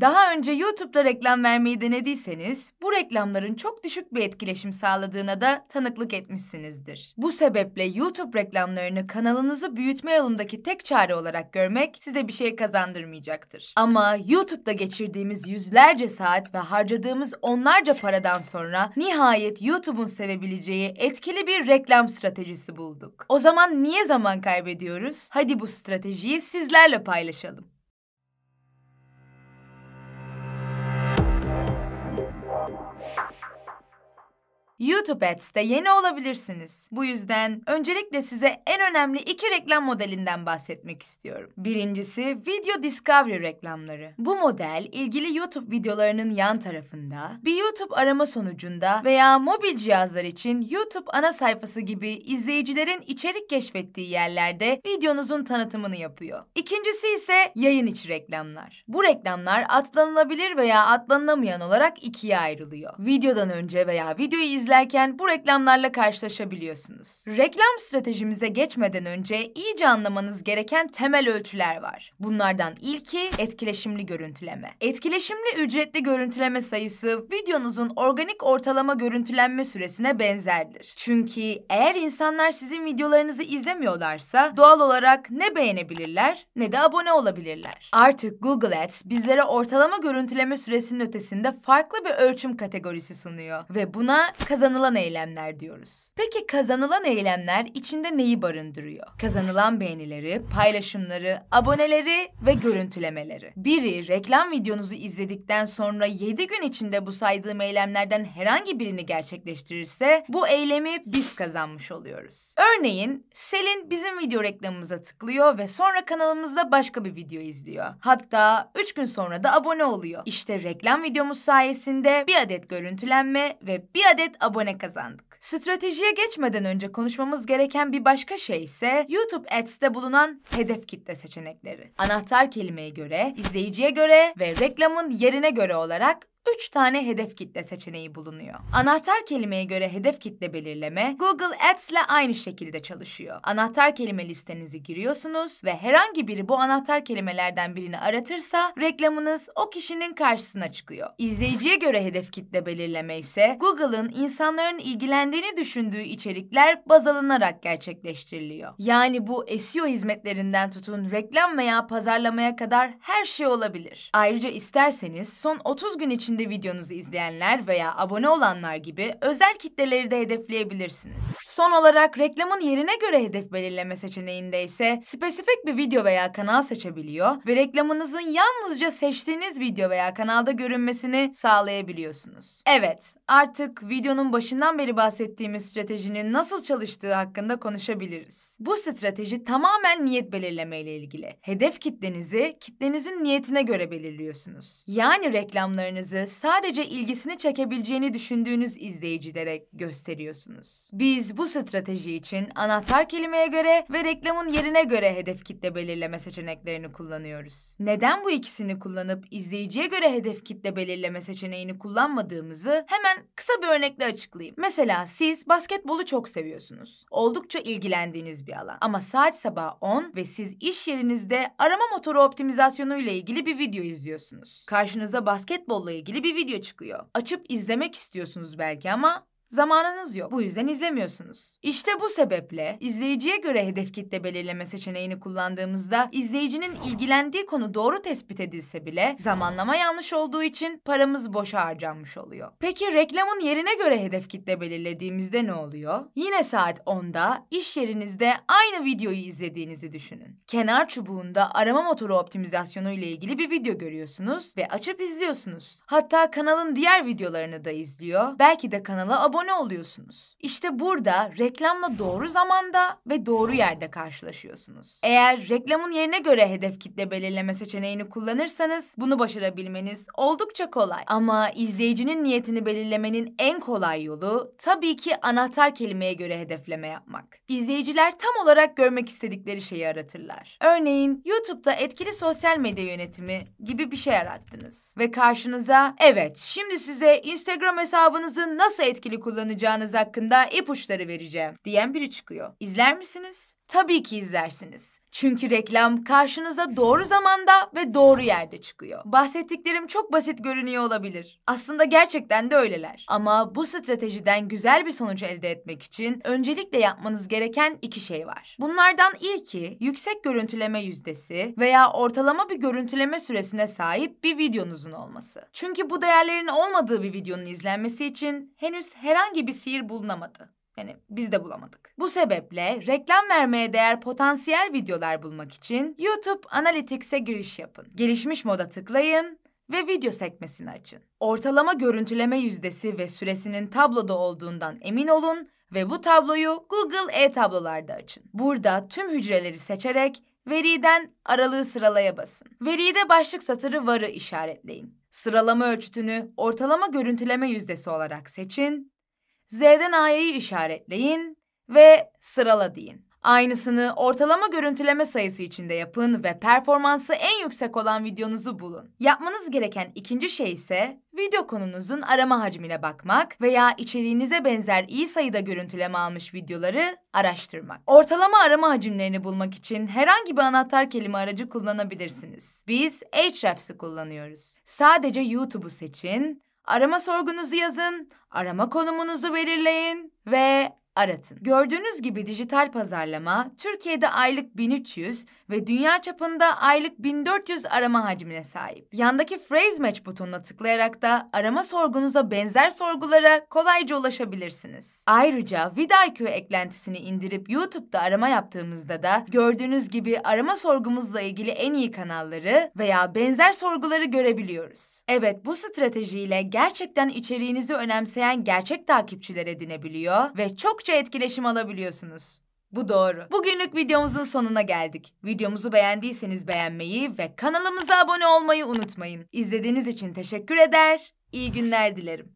Daha önce YouTube'da reklam vermeyi denediyseniz, bu reklamların çok düşük bir etkileşim sağladığına da tanıklık etmişsinizdir. Bu sebeple YouTube reklamlarını kanalınızı büyütme yolundaki tek çare olarak görmek size bir şey kazandırmayacaktır. Ama YouTube'da geçirdiğimiz yüzlerce saat ve harcadığımız onlarca paradan sonra nihayet YouTube'un sevebileceği etkili bir reklam stratejisi bulduk. O zaman niye zaman kaybediyoruz? Hadi bu stratejiyi sizlerle paylaşalım. Thank you. YouTube Ads'te yeni olabilirsiniz. Bu yüzden öncelikle size en önemli iki reklam modelinden bahsetmek istiyorum. Birincisi Video Discovery reklamları. Bu model ilgili YouTube videolarının yan tarafında, bir YouTube arama sonucunda veya mobil cihazlar için YouTube ana sayfası gibi izleyicilerin içerik keşfettiği yerlerde videonuzun tanıtımını yapıyor. İkincisi ise yayın içi reklamlar. Bu reklamlar atlanılabilir veya atlanılamayan olarak ikiye ayrılıyor. Videodan önce veya videoyu izlerken bu reklamlarla karşılaşabiliyorsunuz. Reklam stratejimize geçmeden önce iyice anlamanız gereken temel ölçüler var. Bunlardan ilki etkileşimli görüntüleme. Etkileşimli ücretli görüntüleme sayısı videonuzun organik ortalama görüntülenme süresine benzerdir. Çünkü eğer insanlar sizin videolarınızı izlemiyorlarsa doğal olarak ne beğenebilirler ne de abone olabilirler. Artık Google Ads bizlere ortalama görüntüleme süresinin ötesinde farklı bir ölçüm kategorisi sunuyor ve buna kazanılan eylemler diyoruz. Peki kazanılan eylemler içinde neyi barındırıyor? Kazanılan beğenileri, paylaşımları, aboneleri ve görüntülemeleri. Biri reklam videonuzu izledikten sonra 7 gün içinde bu saydığım eylemlerden herhangi birini gerçekleştirirse bu eylemi biz kazanmış oluyoruz. Örneğin Selin bizim video reklamımıza tıklıyor ve sonra kanalımızda başka bir video izliyor. Hatta 3 gün sonra da abone oluyor. İşte reklam videomuz sayesinde bir adet görüntülenme ve bir adet abone kazandık. Stratejiye geçmeden önce konuşmamız gereken bir başka şey ise YouTube Ads'te bulunan hedef kitle seçenekleri. Anahtar kelimeye göre, izleyiciye göre ve reklamın yerine göre olarak üç tane hedef kitle seçeneği bulunuyor. Anahtar kelimeye göre hedef kitle belirleme Google Ads ile aynı şekilde çalışıyor. Anahtar kelime listenizi giriyorsunuz ve herhangi biri bu anahtar kelimelerden birini aratırsa reklamınız o kişinin karşısına çıkıyor. İzleyiciye göre hedef kitle belirleme ise Google'ın insanların ilgilendiğini düşündüğü içerikler baz alınarak gerçekleştiriliyor. Yani bu SEO hizmetlerinden tutun reklam veya pazarlamaya kadar her şey olabilir. Ayrıca isterseniz son 30 gün için içinde videonuzu izleyenler veya abone olanlar gibi özel kitleleri de hedefleyebilirsiniz. Son olarak reklamın yerine göre hedef belirleme seçeneğinde ise spesifik bir video veya kanal seçebiliyor ve reklamınızın yalnızca seçtiğiniz video veya kanalda görünmesini sağlayabiliyorsunuz. Evet, artık videonun başından beri bahsettiğimiz stratejinin nasıl çalıştığı hakkında konuşabiliriz. Bu strateji tamamen niyet belirleme ile ilgili. Hedef kitlenizi kitlenizin niyetine göre belirliyorsunuz. Yani reklamlarınızı sadece ilgisini çekebileceğini düşündüğünüz izleyicilere gösteriyorsunuz. Biz bu strateji için anahtar kelimeye göre ve reklamın yerine göre hedef kitle belirleme seçeneklerini kullanıyoruz. Neden bu ikisini kullanıp izleyiciye göre hedef kitle belirleme seçeneğini kullanmadığımızı hemen kısa bir örnekle açıklayayım. Mesela siz basketbolu çok seviyorsunuz. Oldukça ilgilendiğiniz bir alan. Ama saat sabah 10 ve siz iş yerinizde arama motoru optimizasyonu ile ilgili bir video izliyorsunuz. Karşınıza basketbolla ilgili bir video çıkıyor. Açıp izlemek istiyorsunuz belki ama Zamanınız yok. Bu yüzden izlemiyorsunuz. İşte bu sebeple izleyiciye göre hedef kitle belirleme seçeneğini kullandığımızda izleyicinin ilgilendiği konu doğru tespit edilse bile zamanlama yanlış olduğu için paramız boşa harcanmış oluyor. Peki reklamın yerine göre hedef kitle belirlediğimizde ne oluyor? Yine saat 10'da iş yerinizde aynı videoyu izlediğinizi düşünün. Kenar çubuğunda arama motoru optimizasyonu ile ilgili bir video görüyorsunuz ve açıp izliyorsunuz. Hatta kanalın diğer videolarını da izliyor. Belki de kanala abone abone oluyorsunuz. İşte burada reklamla doğru zamanda ve doğru yerde karşılaşıyorsunuz. Eğer reklamın yerine göre hedef kitle belirleme seçeneğini kullanırsanız bunu başarabilmeniz oldukça kolay. Ama izleyicinin niyetini belirlemenin en kolay yolu tabii ki anahtar kelimeye göre hedefleme yapmak. İzleyiciler tam olarak görmek istedikleri şeyi aratırlar. Örneğin YouTube'da etkili sosyal medya yönetimi gibi bir şey arattınız ve karşınıza evet şimdi size Instagram hesabınızı nasıl etkili kullanacağınız hakkında ipuçları vereceğim diyen biri çıkıyor. İzler misiniz? Tabii ki izlersiniz. Çünkü reklam karşınıza doğru zamanda ve doğru yerde çıkıyor. Bahsettiklerim çok basit görünüyor olabilir. Aslında gerçekten de öyleler. Ama bu stratejiden güzel bir sonuç elde etmek için öncelikle yapmanız gereken iki şey var. Bunlardan ilki yüksek görüntüleme yüzdesi veya ortalama bir görüntüleme süresine sahip bir videonuzun olması. Çünkü bu değerlerin olmadığı bir videonun izlenmesi için henüz herhangi bir sihir bulunamadı. Yani biz de bulamadık. Bu sebeple reklam vermeye değer potansiyel videolar bulmak için YouTube Analytics'e giriş yapın. Gelişmiş moda tıklayın ve video sekmesini açın. Ortalama görüntüleme yüzdesi ve süresinin tabloda olduğundan emin olun ve bu tabloyu Google e-tablolarda açın. Burada tüm hücreleri seçerek veriden aralığı sıralaya basın. Veride başlık satırı varı işaretleyin. Sıralama ölçütünü ortalama görüntüleme yüzdesi olarak seçin Z'den A'yı işaretleyin ve sırala deyin. Aynısını ortalama görüntüleme sayısı içinde yapın ve performansı en yüksek olan videonuzu bulun. Yapmanız gereken ikinci şey ise video konunuzun arama hacmine bakmak veya içeriğinize benzer iyi sayıda görüntüleme almış videoları araştırmak. Ortalama arama hacimlerini bulmak için herhangi bir anahtar kelime aracı kullanabilirsiniz. Biz Ahrefs'i kullanıyoruz. Sadece YouTube'u seçin, Arama sorgunuzu yazın, arama konumunuzu belirleyin ve aratın. Gördüğünüz gibi dijital pazarlama Türkiye'de aylık 1300 ve dünya çapında aylık 1400 arama hacmine sahip. Yandaki Phrase Match butonuna tıklayarak da arama sorgunuza benzer sorgulara kolayca ulaşabilirsiniz. Ayrıca vidIQ eklentisini indirip YouTube'da arama yaptığımızda da gördüğünüz gibi arama sorgumuzla ilgili en iyi kanalları veya benzer sorguları görebiliyoruz. Evet bu stratejiyle gerçekten içeriğinizi önemseyen gerçek takipçiler edinebiliyor ve çokça etkileşim alabiliyorsunuz. Bu doğru. Bugünlük videomuzun sonuna geldik. Videomuzu beğendiyseniz beğenmeyi ve kanalımıza abone olmayı unutmayın. İzlediğiniz için teşekkür eder, iyi günler dilerim.